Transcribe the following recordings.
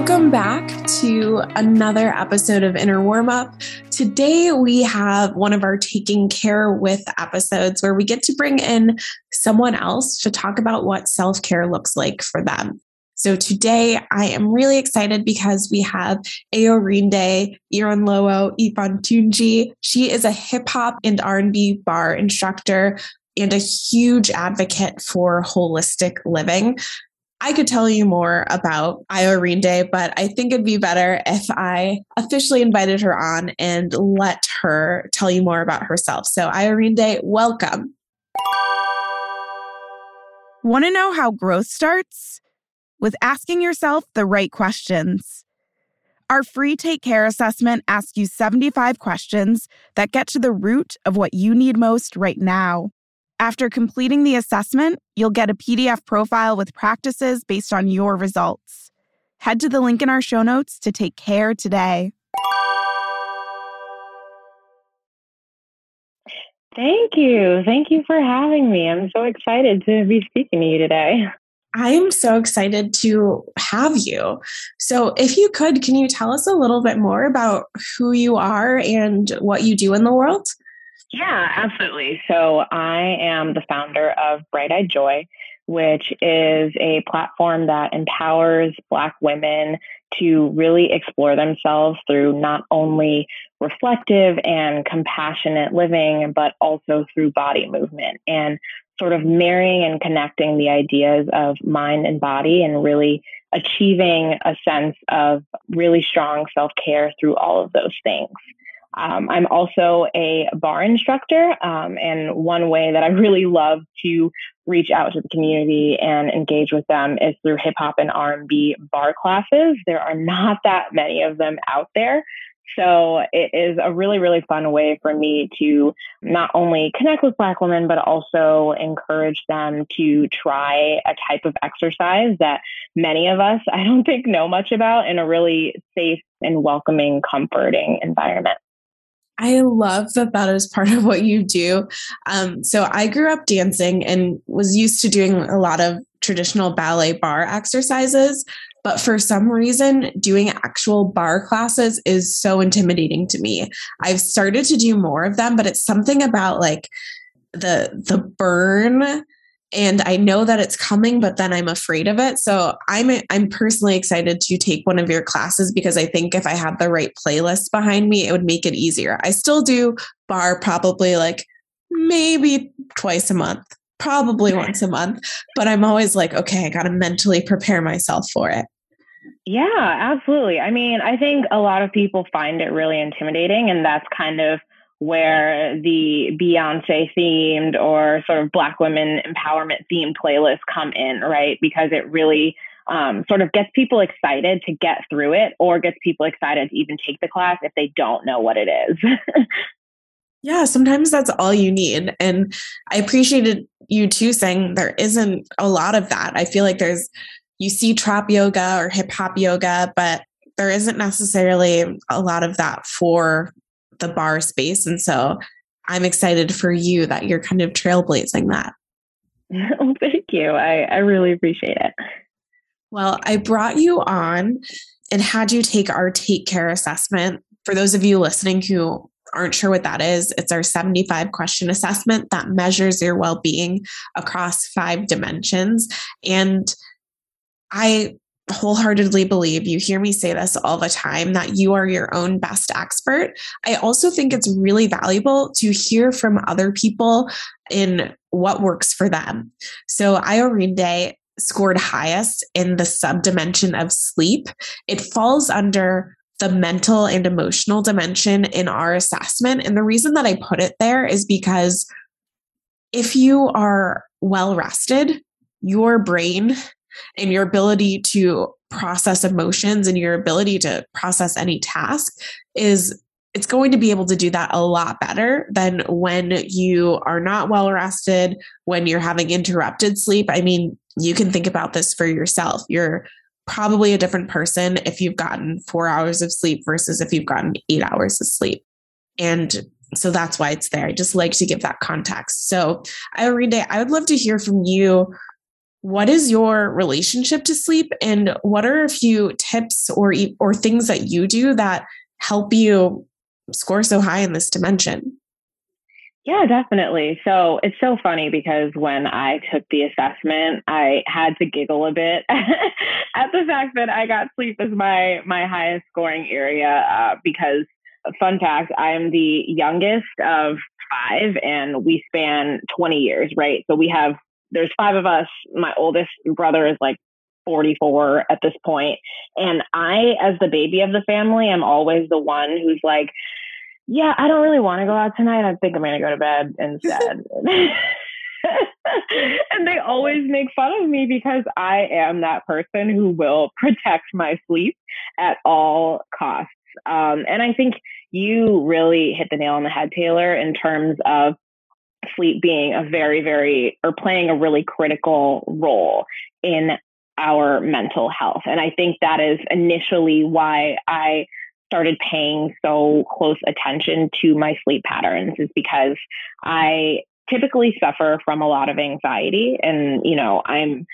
Welcome back to another episode of Inner Warm Up. Today, we have one of our Taking Care with episodes where we get to bring in someone else to talk about what self care looks like for them. So today, I am really excited because we have Ayorinde Ironlowo Ifantunji. She is a hip hop and R&B barre instructor and a huge advocate for holistic living. I could tell you more about Ayorinde, but I think it'd be better if I officially invited her on and let her tell you more about herself. So, Ayorinde, welcome. Want to know how growth starts? With asking yourself the right questions. Our free Take Care assessment asks you 75 questions that get to the root of what you need most right now. After completing the assessment, you'll get a PDF profile with practices based on your results. Head to the link in our show notes to take care today. Thank you. Thank you for having me. I'm so excited to be speaking to you today. I am so excited to have you. So, if you could, can you tell us a little bit more about who you are and what you do in the world? Yeah, absolutely. So I am the founder of Bright Eyed Joy, which is a platform that empowers Black women to really explore themselves through not only reflective and compassionate living, but also through body movement and sort of marrying and connecting the ideas of mind and body and really achieving a sense of really strong self care through all of those things. Um, I'm also a barre instructor, um, and one way that I really love to reach out to the community and engage with them is through hip hop and R&B barre classes. There are not that many of them out there. So it is a really, really fun way for me to not only connect with Black women, but also encourage them to try a type of exercise that many of us, I don't think, know much about in a really safe and welcoming, comforting environment. I love that that is part of what you do. Um, so I grew up dancing and was used to doing a lot of traditional ballet barre exercises. But for some reason, doing actual barre classes is so intimidating to me. I've started to do more of them, but it's something about like the the burn and I know that it's coming, but then I'm afraid of it. So I'm I'm personally excited to take one of your classes because I think if I had the right playlist behind me, it would make it easier. I still do barre probably like maybe twice a month, probably once a month, but I'm always like, okay, I got to mentally prepare myself for it. Yeah, absolutely. I mean, I think a lot of people find it really intimidating, and that's kind of where the Beyonce themed or sort of Black women empowerment themed playlists come in, right? Because it really um, sort of gets people excited to get through it or gets people excited to even take the class if they don't know what it is. yeah, sometimes that's all you need. And I appreciated you too saying there isn't a lot of that. I feel like there's, you see trap yoga or hip hop yoga, but there isn't necessarily a lot of that for the barre space. And so I'm excited for you that you're kind of trailblazing that. Oh, thank you. I, I really appreciate it. Well, I brought you on and had you take our Take Care assessment. For those of you listening who aren't sure what that is, it's our 75 question assessment that measures your well being across five dimensions. And I wholeheartedly believe you hear me say this all the time that you are your own best expert. I also think it's really valuable to hear from other people in what works for them. So Ayorinde scored highest in the subdimension of sleep. It falls under the mental and emotional dimension in our assessment. And the reason that I put it there is because if you are well rested, your brain and your ability to process emotions and your ability to process any task is it's going to be able to do that a lot better than when you are not well rested, when you're having interrupted sleep. I mean, you can think about this for yourself. You're probably a different person if you've gotten four hours of sleep versus if you've gotten eight hours of sleep. And So that's why it's there. I just like to give that context. So, Irene, I would love to hear from you. What is your relationship to sleep, and what are a few tips or or things that you do that help you score so high in this dimension? Yeah, definitely. So it's so funny because when I took the assessment, I had to giggle a bit at the fact that I got sleep as my my highest scoring area uh, because fun fact, I am the youngest of five and we span 20 years, right? So we have there's five of us. My oldest brother is like 44 at this point, and I as the baby of the family am always the one who's like yeah, I don't really want to go out tonight. I think I'm going to go to bed instead. and they always make fun of me because I am that person who will protect my sleep at all costs. Um, and I think you really hit the nail on the head, Taylor, in terms of sleep being a very, very, or playing a really critical role in our mental health. And I think that is initially why I started paying so close attention to my sleep patterns is because I typically suffer from a lot of anxiety. And you know I'm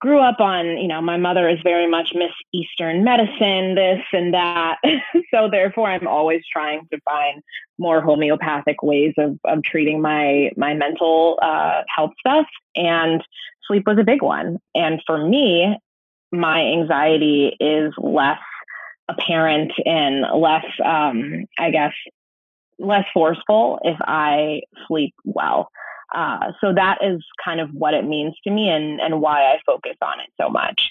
grew up on you know my mother is very much miss eastern medicine this and that. So therefore i'm always trying to find more homeopathic ways of, of treating my my mental uh, health stuff. And sleep was a big one. And for me my anxiety is less apparent and less, um, I guess, less forceful if I sleep well. Uh, so that is kind of what it means to me and, and why I focus on it so much.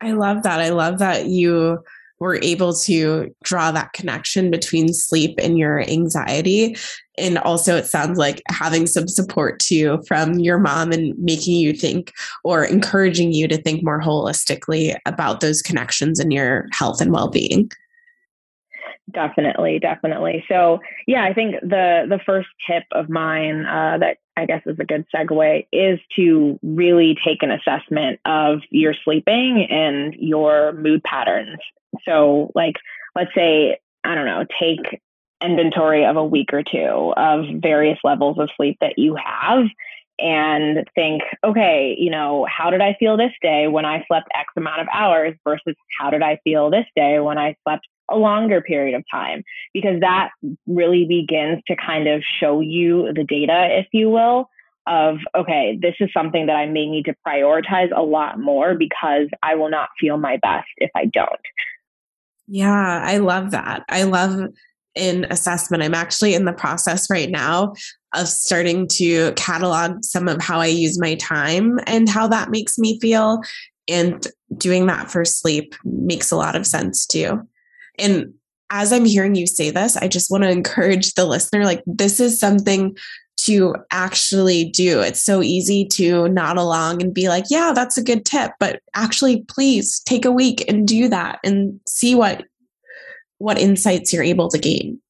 I love that. I love that you were able to draw that connection between sleep and your anxiety. And also, it sounds like having some support too from your mom and making you think or encouraging you to think more holistically about those connections in your health and well being. Definitely, definitely. So, yeah, I think the the first tip of mine uh, that I guess is a good segue is to really take an assessment of your sleeping and your mood patterns. So, like, let's say I don't know, take inventory of a week or two of various levels of sleep that you have and think, okay, you know, how did I feel this day when I slept X amount of hours versus how did I feel this day when I slept a longer period of time? Because that really begins to kind of show you the data, if you will, of, okay, this is something that I may need to prioritize a lot more because I will not feel my best if I don't. Yeah, I love that. I love in assessment. I'm actually in the process right now of starting to catalog some of how I use my time and how that makes me feel. And doing that for sleep makes a lot of sense too. And as I'm hearing you say this, I just want to encourage the listener like, this is something to actually do. It's so easy to nod along and be like, yeah, that's a good tip, but actually please take a week and do that and see what what insights you're able to gain.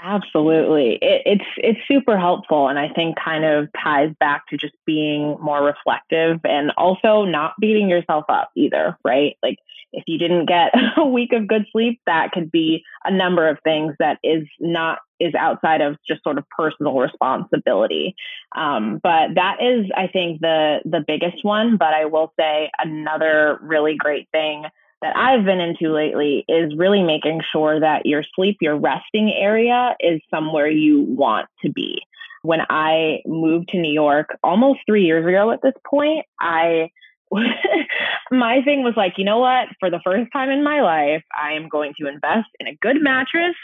Absolutely. It, it's it's super helpful and I think kind of ties back to just being more reflective and also not beating yourself up either, right? Like if you didn't get a week of good sleep, that could be a number of things that is not is outside of just sort of personal responsibility. Um, but that is, I think, the the biggest one. But I will say another really great thing that I've been into lately is really making sure that your sleep, your resting area is somewhere you want to be. When I moved to New York almost three years ago at this point, I my thing was like, you know what? For the first time in my life, I am going to invest in a good mattress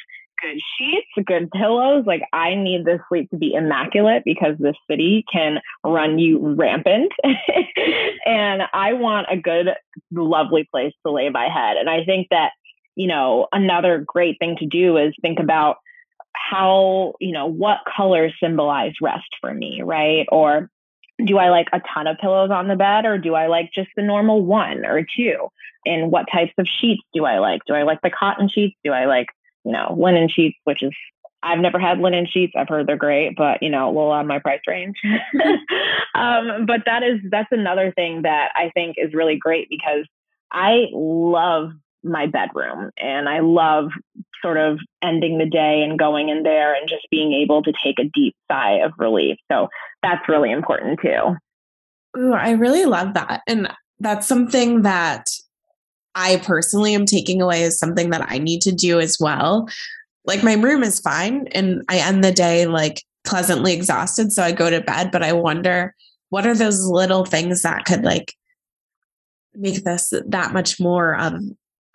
good sheets, good pillows. Like I need this sleep to be immaculate because this city can run you rampant. and I want a good, lovely place to lay my head. And I think that, you know, another great thing to do is think about how, you know, what colors symbolize rest for me, right? Or do I like a ton of pillows on the bed or do I like just the normal one or two? And what types of sheets do I like? Do I like the cotton sheets? Do I like you know, linen sheets, which is I've never had linen sheets. I've heard they're great, but you know, low on my price range. um, but that is that's another thing that I think is really great because I love my bedroom and I love sort of ending the day and going in there and just being able to take a deep sigh of relief. So that's really important too. Ooh, I really love that. And that's something that I personally am taking away as something that I need to do as well. Like my room is fine and I end the day like pleasantly exhausted. So I go to bed, but I wonder what are those little things that could like make this that much more of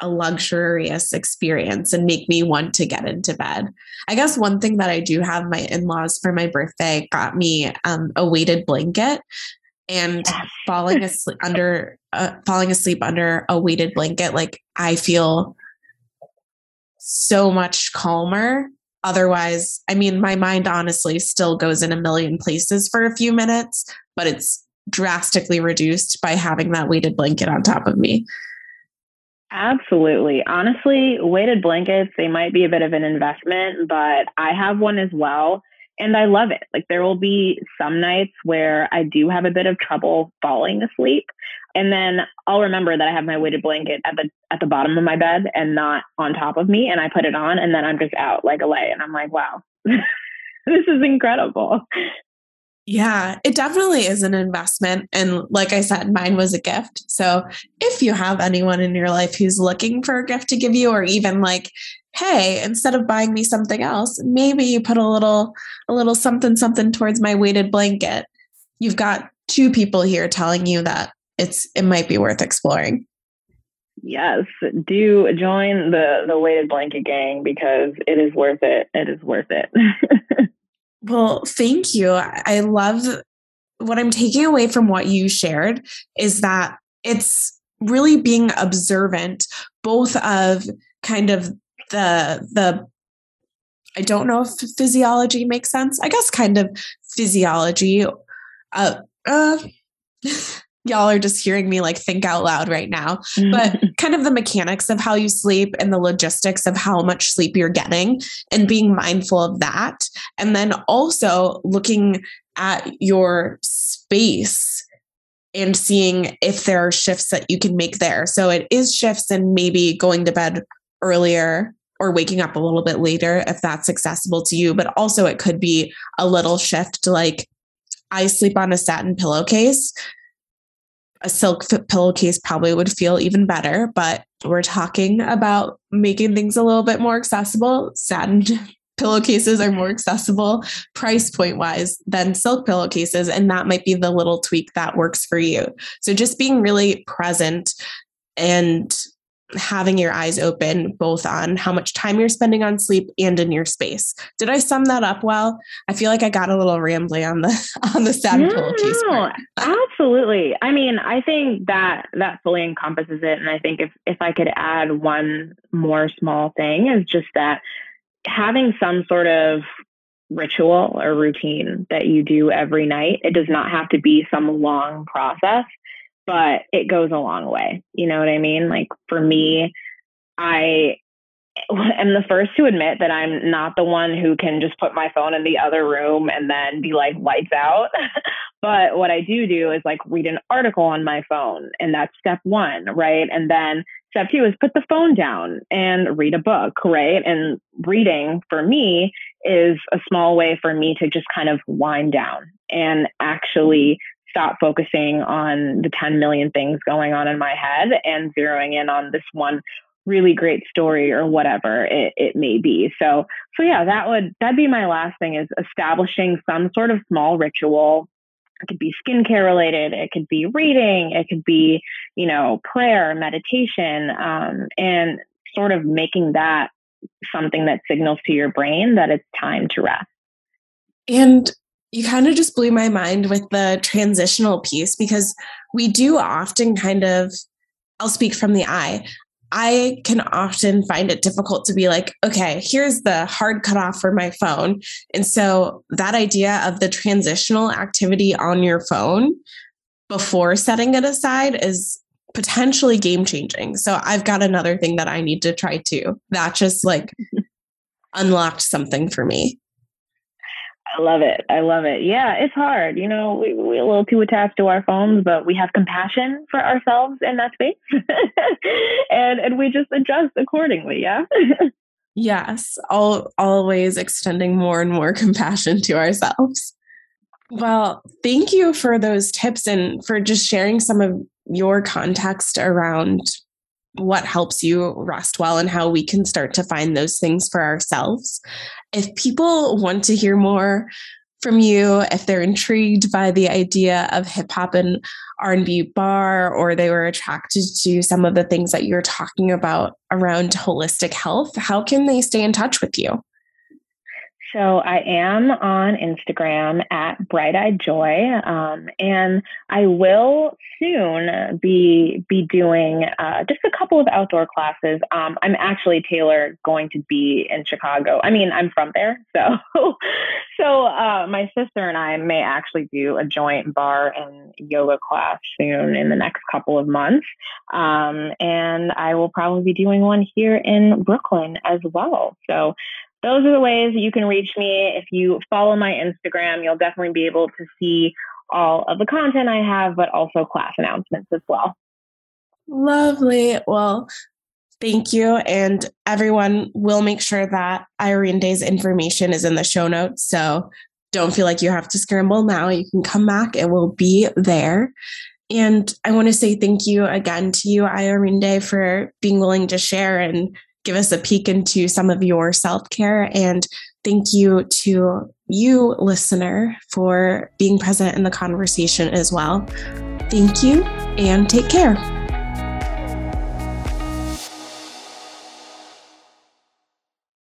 a luxurious experience and make me want to get into bed. I guess one thing that I do have my in-laws for my birthday got me um, a weighted blanket and falling asleep under uh, falling asleep under a weighted blanket like I feel so much calmer. Otherwise i mean my mind honestly still goes in a million places for a few minutes but it's drastically reduced by having that weighted blanket on top of me Absolutely. Honestly, weighted blankets, they might be a bit of an investment, but I have one as well and I love it. Like there will be some nights where I do have a bit of trouble falling asleep. And then I'll remember that I have my weighted blanket at the at the bottom of my bed and not on top of me and I put it on and then I'm just out like a lay and I'm like, wow. this is incredible. Yeah, it definitely is an investment. And like I said, mine was a gift. So if you have anyone in your life who's looking for a gift to give you, or even like, hey, instead of buying me something else, maybe you put a little, a little something, something towards my weighted blanket. You've got two people here telling you that it's, it might be worth exploring. Yes, do join the the weighted blanket gang because it is worth it. It is worth it. Well, thank you. I love what I'm taking away from what you shared is that it's really being observant both of kind of the the I don't know if physiology makes sense. I guess kind of physiology uh, uh y'all are just hearing me like think out loud right now, but kind of the mechanics of how you sleep and the logistics of how much sleep you're getting and being mindful of that. And then also looking at your space and seeing if there are shifts that you can make there. So it is shifts and maybe going to bed earlier or waking up a little bit later if that's accessible to you. But also, it could be a little shift like I sleep on a satin pillowcase a silk pillowcase probably would feel even better, but we're talking about making things a little bit more accessible. Satin pillowcases are more accessible price point wise than silk pillowcases. And that might be the little tweak that works for you. So just being really present and having your eyes open both on how much time you're spending on sleep and in your space. Did I sum that up well? I feel like I got a little rambly on the on the sad no, pillowcase part. absolutely. I mean, I think that that fully encompasses it and I think if if I could add one more small thing is just that having some sort of ritual or routine that you do every night. It does not have to be some long process but it goes a long way. You know what I mean? Like for me, I am the first to admit that I'm not the one who can just put my phone in the other room and then be like lights out. but what I do do is like read an article on my phone, and that's step one, right? And then step two is put the phone down and read a book, right? And reading for me is a small way for me to just kind of wind down and actually stop focusing on the 10 million things going on in my head and zeroing in on this one really great story or whatever it, it may be. So, so yeah, that would, that'd be my last thing is establishing some sort of small ritual. It could be skincare related. It could be reading. It could be, you know, prayer, meditation, um, and sort of making that something that signals to your brain that it's time to rest. And you kind of just blew my mind with the transitional piece because we do often kind of, I'll speak from the eye. I can often find it difficult to be like, okay, here's the hard cutoff for my phone. And so that idea of the transitional activity on your phone before setting it aside is potentially game changing. So I've got another thing that I need to try too. That just like unlocked something for me. I love it. I love it. Yeah, it's hard. You know, we, we're a little too attached to our phones, but we have compassion for ourselves in that space. and and we just adjust accordingly. Yeah. Yes, all, always extending more and more compassion to ourselves. Well, thank you for those tips and for just sharing some of your context around what helps you rest well and how we can start to find those things for ourselves. If people want to hear more from you, if they're intrigued by the idea of hip hop and R&B barre or they were attracted to some of the things that you're talking about around holistic health, how can they stay in touch with you? So I am on Instagram at Bright Eyed Joy, um, and I will soon be be doing uh, just a couple of outdoor classes. Um, I'm actually Taylor going to be in Chicago. I mean, I'm from there, so so uh, my sister and I may actually do a joint barre and yoga class soon in the next couple of months, um, and I will probably be doing one here in Brooklyn as well. So those are the ways you can reach me. If you follow my Instagram, you'll definitely be able to see all of the content I have, but also class announcements as well. Lovely. Well, thank you. And everyone will make sure that Ayorinde's information is in the show notes. So don't feel like you have to scramble now. You can come back, it will be there. And I want to say thank you again to you, Ayorinde, for being willing to share and give us a peek into some of your self care. And thank you to you, listener, for being present in the conversation as well. Thank you and take care.